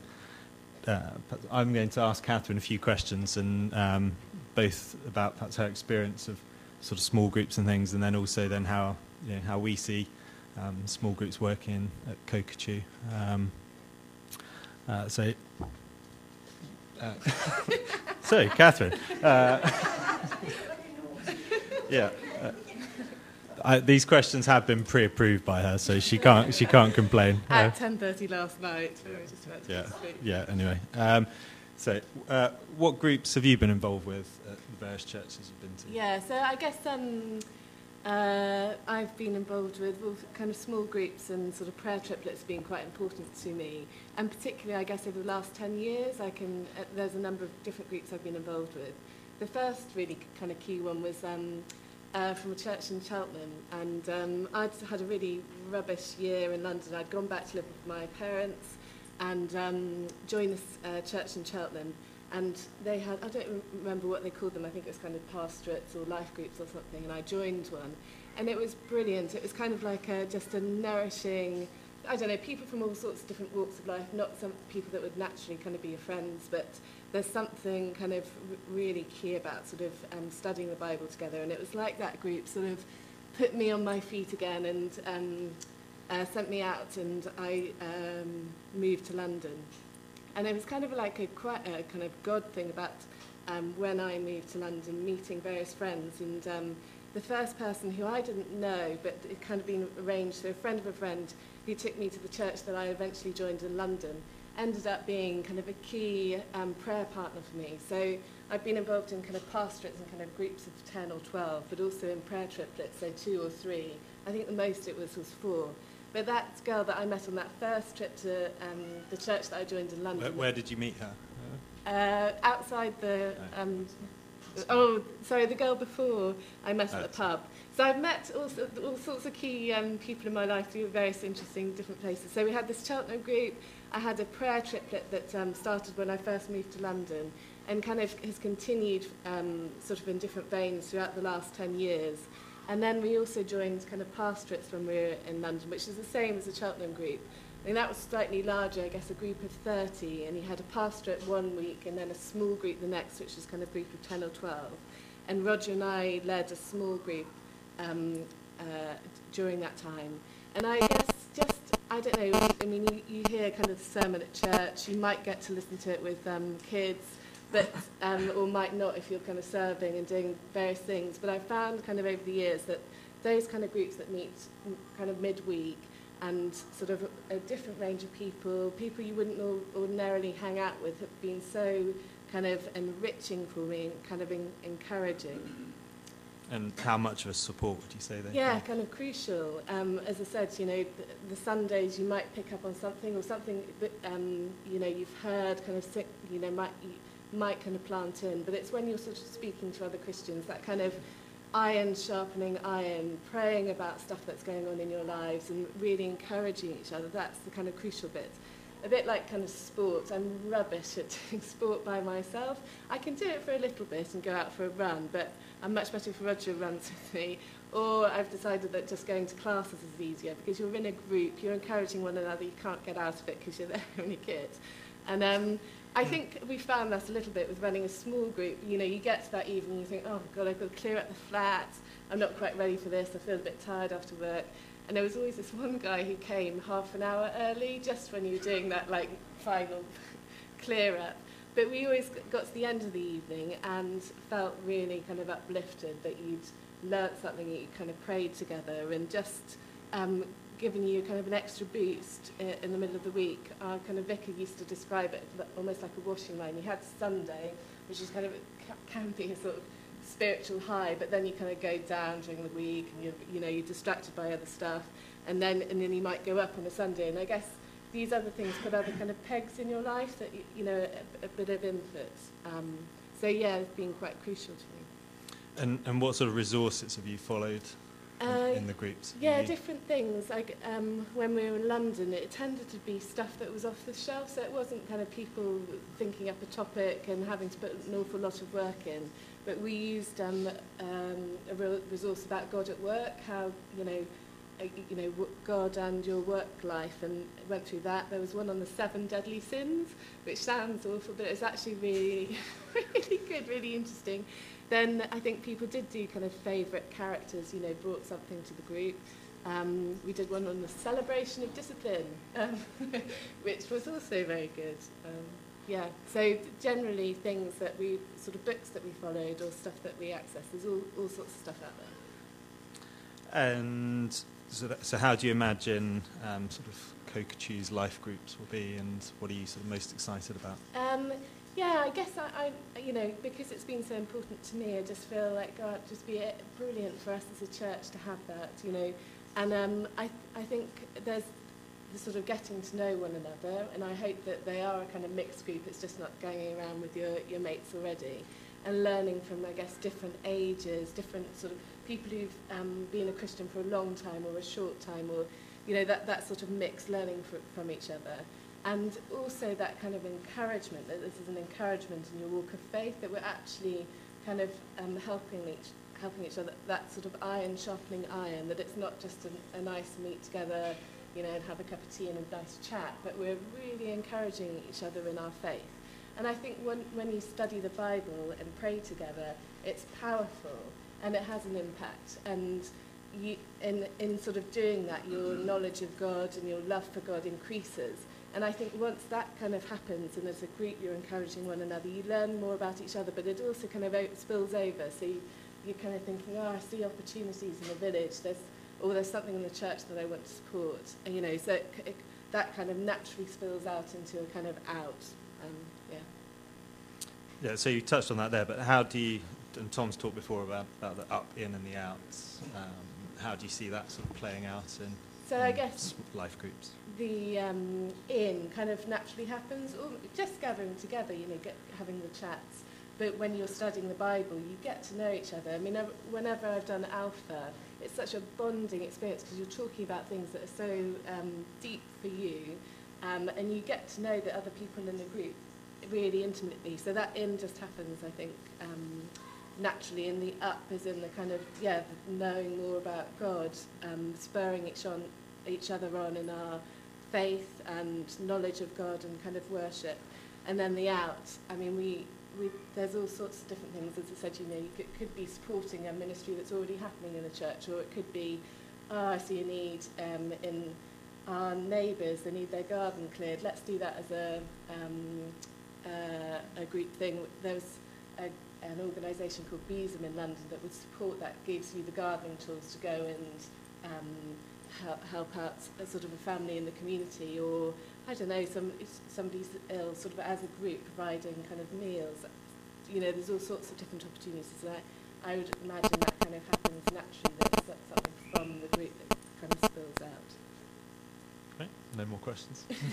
uh, I'm going to ask Catherine a few questions, and um, both about perhaps her experience of sort of small groups and things, and then also then how you know, how we see um, small groups working at Kokachu. Um, uh, so. Uh, so, Catherine. Uh, yeah. Uh, I, these questions have been pre-approved by her, so she can't she can't complain. At ten thirty last night, we were just about to yeah, speak. yeah. Anyway, um, so uh, what groups have you been involved with at the various churches you've been to? Yeah, so I guess um, uh, I've been involved with well, kind of small groups and sort of prayer triplets been quite important to me. And particularly, I guess, over the last 10 years, I can, uh, there's a number of different groups I've been involved with. The first really kind of key one was um, uh, from a church in Cheltenham. And um, I'd had a really rubbish year in London. I'd gone back to live with my parents and um, joined this uh, church in Cheltenham. And they had, I don't remember what they called them, I think it was kind of pastorates or life groups or something, and I joined one. And it was brilliant. It was kind of like a, just a nourishing, I don't know, people from all sorts of different walks of life, not some people that would naturally kind of be your friends, but there's something kind of really key about sort of um, studying the Bible together. And it was like that group sort of put me on my feet again and um, uh, sent me out, and I um, moved to London. And it was kind of like a, quite a kind of God thing about um, when I moved to London, meeting various friends. And um, the first person who I didn't know, but it kind of been arranged, so a friend of a friend who took me to the church that I eventually joined in London, ended up being kind of a key um, prayer partner for me. So I've been involved in kind of pastorates and kind of groups of 10 or 12, but also in prayer triplets, so two or three. I think the most it was was four. But that girl that I met on that first trip to um, the church that I joined in London, Where, where did you meet her? uh, outside the. Um, oh, sorry, the girl before I met at the pub. So I've met all, all sorts of key um, people in my life through various interesting different places. So we had this Cheltenham group. I had a prayer triplet that um, started when I first moved to London and kind of has continued um, sort of in different veins throughout the last 10 years. And then we also joined kind of pastorates when we were in London, which is the same as the Cheltenham group. I mean, that was slightly larger, I guess, a group of 30, and you had a pastorate one week and then a small group the next, which was kind of a group of 10 or 12. And Roger and I led a small group um, uh, during that time. And I guess I don't know, I mean, you, you hear kind of the sermon at church, you might get to listen to it with um, kids, but, um, or might not if you're kind of serving and doing various things. But I've found kind of over the years that those kind of groups that meet kind of midweek and sort of a, a different range of people, people you wouldn't ordinarily hang out with, have been so kind of enriching for me and kind of en- encouraging. And how much of a support would you say they Yeah, kind of crucial. Um, as I said, you know, the, the Sundays you might pick up on something or something that um, you know you've heard, kind of, you know, might might kind of plant in. But it's when you're sort of speaking to other Christians that kind of iron sharpening iron, praying about stuff that's going on in your lives, and really encouraging each other. That's the kind of crucial bit. A bit like kind of sport. I'm rubbish at doing sport by myself. I can do it for a little bit and go out for a run, but I'm much better if Roger runs with me. Or I've decided that just going to classes is easier because you're in a group, you're encouraging one another, you can't get out of it because you're there only kid. And um, I think we found that a little bit with running a small group. You know, you get to that evening, you think, oh God, I've got to clear up the flat. I'm not quite ready for this. I feel a bit tired after work. And there was always this one guy who came half an hour early, just when you were doing that like final clear up. But we always got to the end of the evening and felt really kind of uplifted that you'd learnt something, that you kind of prayed together and just um, given you kind of an extra boost in the middle of the week. Our kind of vicar used to describe it almost like a washing line. You had Sunday, which is kind of can be a sort of spiritual high, but then you kind of go down during the week and you're, you know, you're distracted by other stuff. And then, and then you might go up on a Sunday. And I guess these other things put other kind of pegs in your life that you know a, a bit of input. Um, so yeah it's been quite crucial to me. And and what sort of resources have you followed in, uh, in the groups? yeah you? different things. Like um, when we were in London it tended to be stuff that was off the shelf so it wasn't kind of people thinking up a topic and having to put an awful lot of work in. But we used um, um, a real resource about God at work how you know you know, God and your work life, and went through that. There was one on the seven deadly sins, which sounds awful, but it's actually really, really good, really interesting. Then I think people did do kind of favourite characters, you know, brought something to the group. Um, we did one on the celebration of discipline, um, which was also very good. Um, yeah, so generally things that we, sort of books that we followed or stuff that we accessed, there's all, all sorts of stuff out there. And so, that, so how do you imagine um, sort of Cockatoo's life groups will be, and what are you sort of most excited about? Um, yeah, I guess I, I, you know, because it's been so important to me, I just feel like God, it'd just be uh, brilliant for us as a church to have that, you know. And um, I, I think there's the sort of getting to know one another, and I hope that they are a kind of mixed group. It's just not going around with your, your mates already, and learning from, I guess, different ages, different sort of people who've um, been a Christian for a long time or a short time, or you know that that sort of mix, learning fr- from each other. And also that kind of encouragement, that this is an encouragement in your walk of faith, that we're actually kind of um, helping each helping each other, that sort of iron sharpening iron, that it's not just a, a nice meet together, you know, and have a cup of tea and a nice chat, but we're really encouraging each other in our faith. And I think when, when you study the Bible and pray together, it's powerful and it has an impact. And you, in, in sort of doing that, your knowledge of God and your love for God increases. And I think once that kind of happens, and as a group you're encouraging one another, you learn more about each other, but it also kind of spills over. So you, you're kind of thinking, oh, I see opportunities in the village, there's, or there's something in the church that I want to support. And, you know, so it, it, that kind of naturally spills out into a kind of out. Um, yeah. Yeah, so you touched on that there, but how do you, and Tom's talked before about, about the up, in, and the outs. Um, how do you see that sort of playing out in, So I guess life groups? the um, in kind of naturally happens, or just gathering together, you know, get, having the chats. But when you're studying the Bible, you get to know each other. I mean, ev- whenever I've done Alpha, it's such a bonding experience because you're talking about things that are so um, deep for you, um, and you get to know the other people in the group really intimately. So that in just happens, I think, um, naturally. And the up is in the kind of yeah, knowing more about God, um, spurring each on each other on in our faith and knowledge of God and kind of worship. And then the out, I mean, we, we there's all sorts of different things. As I said, you know, you could, could be supporting a ministry that's already happening in a church, or it could be, oh, I see a need um, in our neighbours, they need their garden cleared. Let's do that as a, um, uh, a group thing. There was a, an organisation called Besom in London that would support that, gives you the gardening tools to go and um, help, help out a sort of a family in the community or I don't know some if somebody's ill sort of as a group providing kind of meals. You know there's all sorts of different opportunities and I, I would imagine that kind of happens naturally that it's something from the group that kind of spills out. Okay, no more questions.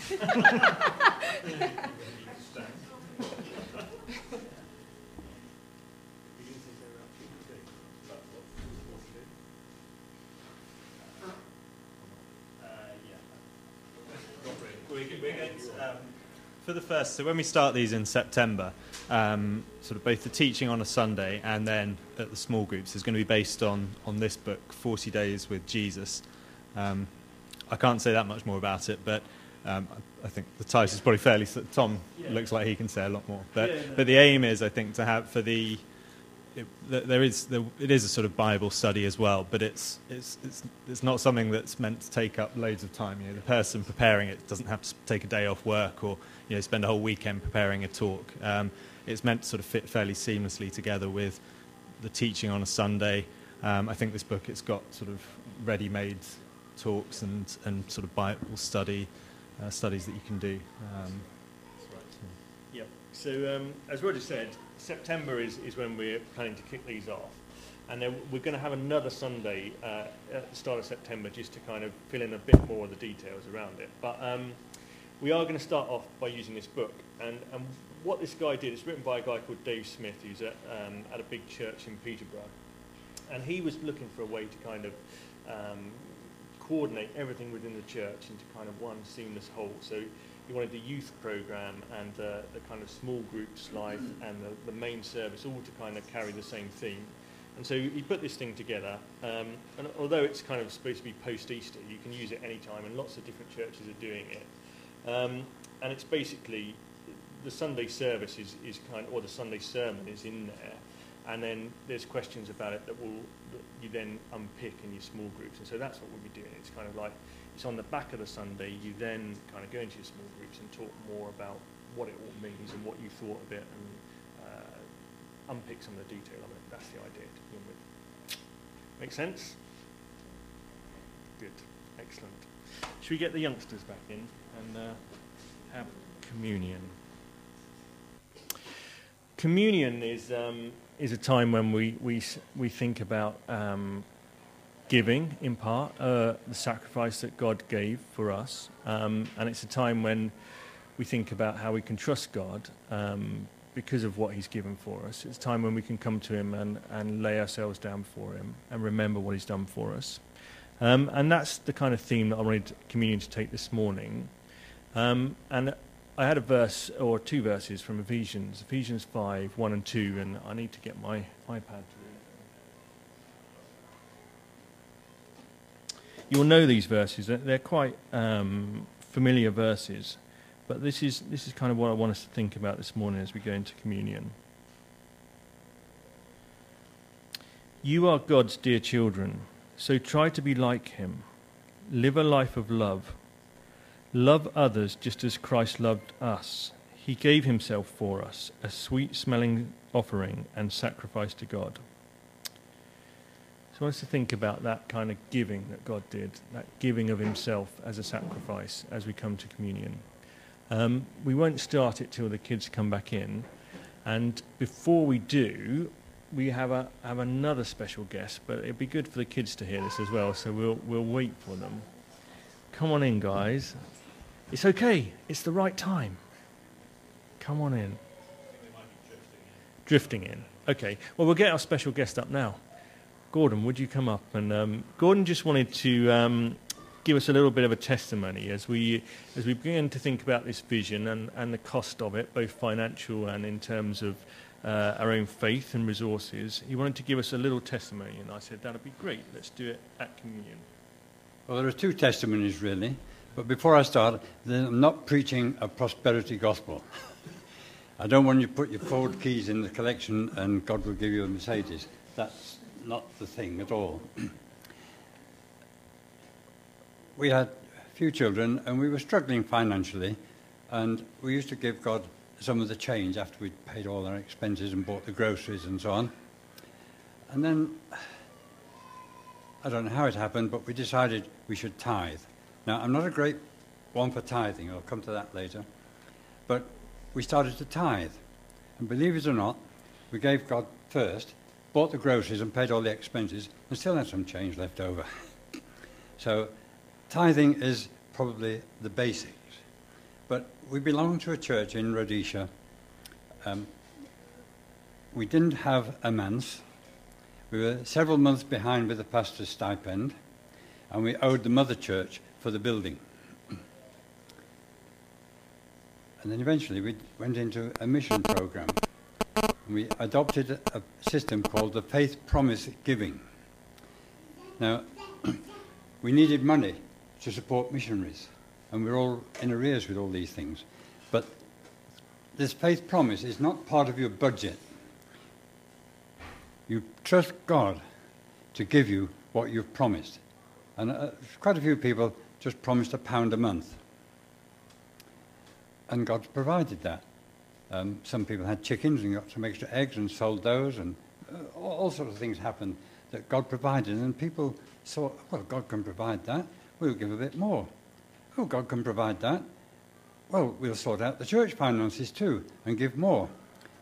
We're g- we're going to, um, for the first, so when we start these in September, um, sort of both the teaching on a Sunday and then at the small groups is going to be based on, on this book, 40 Days with Jesus. Um, I can't say that much more about it, but um, I, I think the title is probably fairly. Tom Yeah. looks like he can say a lot more, but Yeah, no. but the aim is, I think, to have for the. It, there is there, it is a sort of Bible study as well, but it's it's it's it's not something that's meant to take up loads of time. You know, the person preparing it doesn't have to take a day off work or you know spend a whole weekend preparing a talk. Um, it's meant to sort of fit fairly seamlessly together with the teaching on a Sunday. Um, I think this book it's got sort of ready-made talks and, and sort of Bible study uh, studies that you can do. Um. So um, as Roger said, September is, is when we're planning to kick these off. And then we're going to have another Sunday uh, at the start of September just to kind of fill in a bit more of the details around it. But um, we are going to start off by using this book. And, and what this guy did, it's written by a guy called Dave Smith, who's at, um, at a big church in Peterborough. And he was looking for a way to kind of um, coordinate everything within the church into kind of one seamless whole. So he wanted the youth program and uh, the kind of small groups life and the, the main service all to kind of carry the same theme. And so he put this thing together. Um, and although it's kind of supposed to be post Easter, you can use it any time, and lots of different churches are doing it. Um, and it's basically the Sunday service is, is kind or the Sunday sermon is in there, and then there's questions about it that will that you then unpick in your small groups, and so that's what we'll be doing. It's kind of like it's on the back of the Sunday. You then kind of go into your small groups and talk more about what it all means and what you thought of it, and uh, unpick some of the detail of it. That's the idea to begin with. Make sense? Good, excellent. Should we get the youngsters back in and uh, have communion? Communion is um, is a time when we we we think about um, giving in part uh, the sacrifice that God gave for us, um, and it's a time when we think about how we can trust God um, because of what He's given for us. It's a time when we can come to Him and, and lay ourselves down for Him and remember what He's done for us. Um, and that's the kind of theme that I wanted communion to take this morning. Um, and I had a verse or two verses from Ephesians, Ephesians 5, 1 and 2, and I need to get my iPad to read it. You'll know these verses. They're, quite um, familiar verses. But this is, this is kind of what I want us to think about this morning as we go into communion. You are God's dear children, so try to be like Him. Live a life of love. Love others just as Christ loved us. He gave Himself for us, a sweet smelling offering and sacrifice to God. So I want us to think about that kind of giving that God did, that giving of Himself as a sacrifice as we come to communion. Um, we won't start it till the kids come back in. And before we do, we have a have another special guest, but it'd be good for the kids to hear this as well. So we'll we'll wait for them. Come on in, guys. It's okay. It's the right time. Come on in. Drifting in. Okay. Well, we'll get our special guest up now. Gordon, would you come up? And um, Gordon just wanted to um, give us a little bit of a testimony as we as we begin to think about this vision and, and the cost of it, both financial and in terms of uh, our own faith and resources. He wanted to give us a little testimony, and I said that'd be great. Let's do it at communion. Well, there are two testimonies really, but before I start, I'm not preaching a prosperity gospel. I don't want you to put your Ford keys in the collection and God will give you a Mercedes. That's not the thing at all. we had few children and we were struggling financially, and we used to give God some of the change after we'd paid all our expenses and bought the groceries and so on. And then, I don't know how it happened, but we decided we should tithe. Now, I'm not a great one for tithing, I'll come to that later, but we started to tithe. And believe it or not, we gave God first, bought the groceries and paid all the expenses, and still had some change left over. so, tithing is probably the basics. But we belong to a church in Rhodesia. Um, we didn't have a manse. We were several months behind with the pastor's stipend, and we owed the mother church for the building. And then eventually we went into a mission program. We adopted a system called the Faith Promise Giving. Now, we needed money to support missionaries, and we're all in arrears with all these things. But this faith promise is not part of your budget. You trust God to give you what you've promised. And uh, quite a few people just promised a pound a month. And God provided that. Um, some people had chickens and got some extra eggs and sold those, and uh, all, sorts of things happened that God provided. And people thought, well, God can provide that. We'll give a bit more. Oh, God can provide that. Well, we'll sort out the church finances too and give more.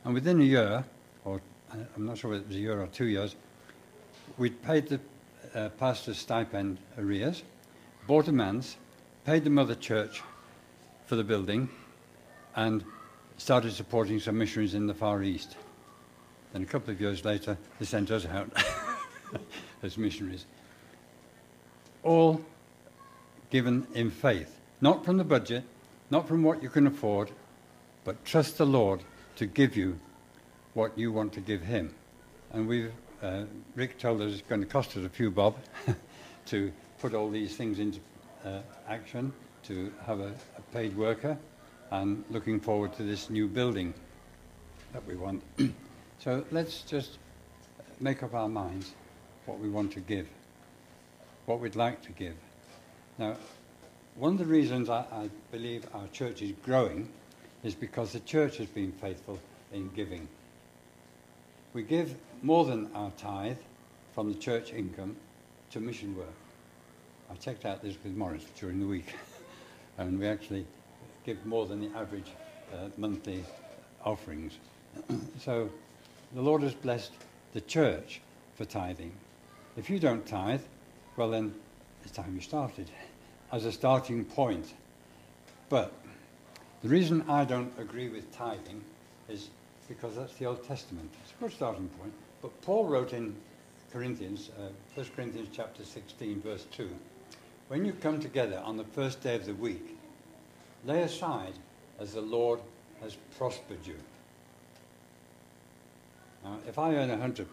And within a year, or I'm not sure whether it was a year or two years, we'd paid the uh, pastor's stipend arrears, bought a manse, paid the mother church for the building, and started supporting some missionaries in the Far East. Then a couple of years later, they sent us out as missionaries. All given in faith, not from the budget, not from what you can afford, but trust the Lord to give you what you want to give Him. And we've, uh, Rick told us it's going to cost us a few bob to put all these things into uh, action, to have a, a paid worker, and looking forward to this new building that we want. so let's just make up our minds what we want to give, what we'd like to give. Now, one of the reasons I, I believe our church is growing is because the church has been faithful in giving. We give more than our tithe from the church income to mission work. I checked out this with Morris during the week, and we actually give more than the average uh, monthly offerings. so the Lord has blessed the church for tithing. If you don't tithe, well then it's time you started as a starting point. But the reason I don't agree with tithing is because that's the Old Testament. It's a good starting point. But Paul wrote in Corinthians, uh, 1 Corinthians chapter 16, verse 2, when you come together on the first day of the week, lay aside as the Lord has prospered you. Now, if I earn £100,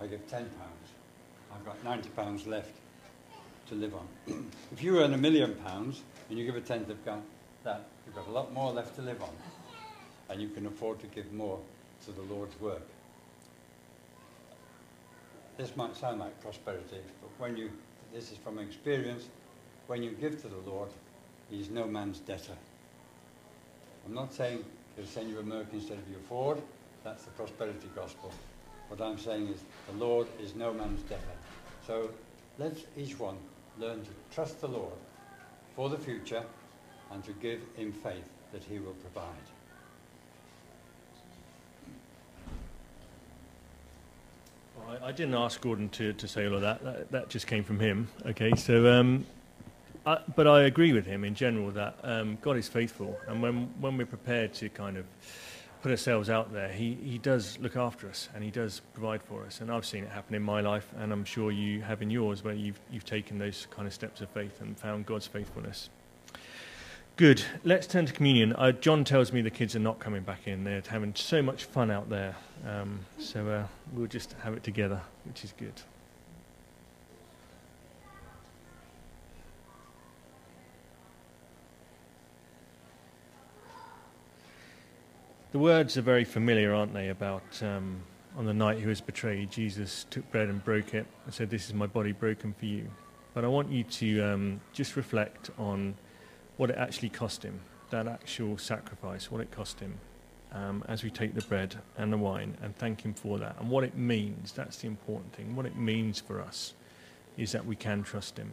I give £10. I've got £90 left to live on. if you earn a million pounds and you give a tenth of that, you've got a lot more left to live on. And you can afford to give more to the Lord's work. This might sound like prosperity, but when you, this is from experience, when you give to the Lord, he's no man's debtor. I'm not saying he'll send you a merc instead of your Ford, that's the prosperity gospel. What I'm saying is the Lord is no man's debtor. So let's each one learn to trust the Lord for the future and to give in faith that he will provide. Well, I, I didn't ask Gordon to, to say all of that. that. that just came from him. Okay, so um, but I agree with him in general that um, God is faithful, and when when we're prepared to kind of put ourselves out there, he, he does look after us and he does provide for us. And I've seen it happen in my life, and I'm sure you have in yours, where you've you've taken those kind of steps of faith and found God's faithfulness. Good. Let's turn to communion. Uh, John tells me the kids are not coming back in. They're having so much fun out there. Um, so uh, we'll just have it together, which is good. The words are very familiar, aren't they? About um, on the night he was betrayed, Jesus took bread and broke it and said, This is my body broken for you. But I want you to um, just reflect on what it actually cost him, that actual sacrifice, what it cost him, um, as we take the bread and the wine and thank him for that. And what it means, that's the important thing. What it means for us is that we can trust him,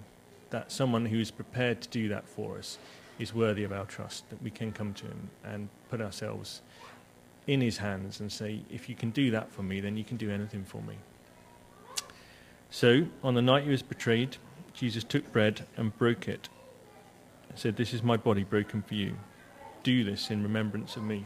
that someone who is prepared to do that for us is worthy of our trust, that we can come to him and put ourselves in his hands and say, if you can do that for me, then you can do anything for me. So, on the night he was betrayed, Jesus took bread and broke it and said, This is my body broken for you. Do this in remembrance of me.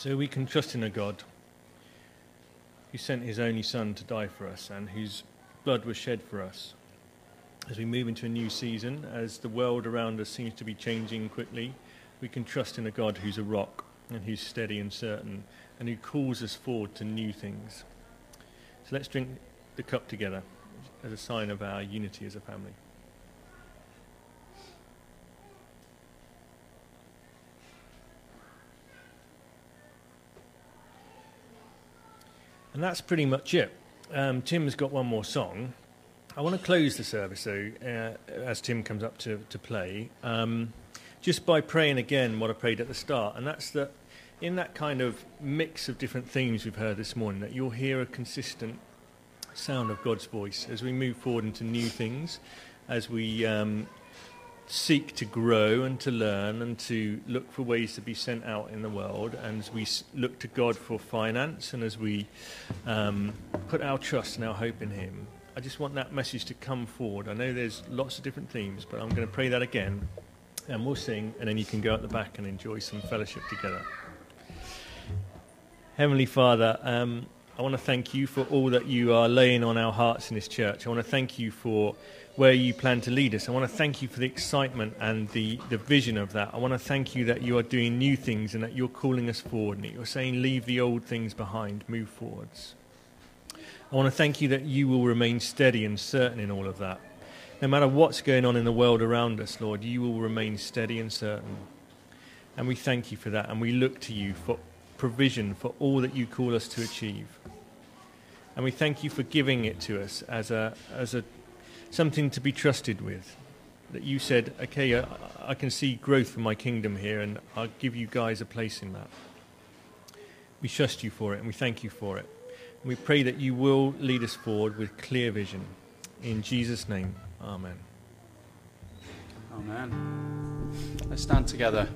So we can trust in a God who sent his only Son to die for us and whose blood was shed for us. As we move into a new season, as the world around us seems to be changing quickly, we can trust in a God who's a rock and who's steady and certain and who calls us forward to new things. So let's drink the cup together as a sign of our unity as a family. And that's pretty much it. Um, Tim's got one more song. I want to close the service, though, uh, as Tim comes up to, to play, um, just by praying again what I prayed at the start. And that's that in that kind of mix of different themes we've heard this morning, that you'll hear a consistent sound of God's voice as we move forward into new things, as we um, seek to grow and to learn and to look for ways to be sent out in the world, and as we look to God for finance and as we um, put our trust and our hope in Him, I just want that message to come forward. I know there's lots of different themes, but I'm going to pray that again, and we'll sing, and then you can go at the back and enjoy some fellowship together. Heavenly Father, um, I want to thank you for all that you are laying on our hearts in this church. I want to thank you for where you plan to lead us. I want to thank you for the excitement and the, the vision of that. I want to thank you that you are doing new things and that you're calling us forward and that you're saying, leave the old things behind, move forwards. I want to thank you that you will remain steady and certain in all of that. no matter what's going on in the world around us, Lord, you will remain steady and certain. And we thank you for that. And we look to you for provision for all that you call us to achieve. And we thank you for giving it to us as, a, as a, something to be trusted with. That you said, okay, I, I can see growth for my kingdom here, and I'll give you guys a place in that. We trust you for it, and we thank you for it. And we pray that you will lead us forward with clear vision. In Jesus' name, amen. Amen. Let's stand together.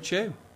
At Coca-Chew.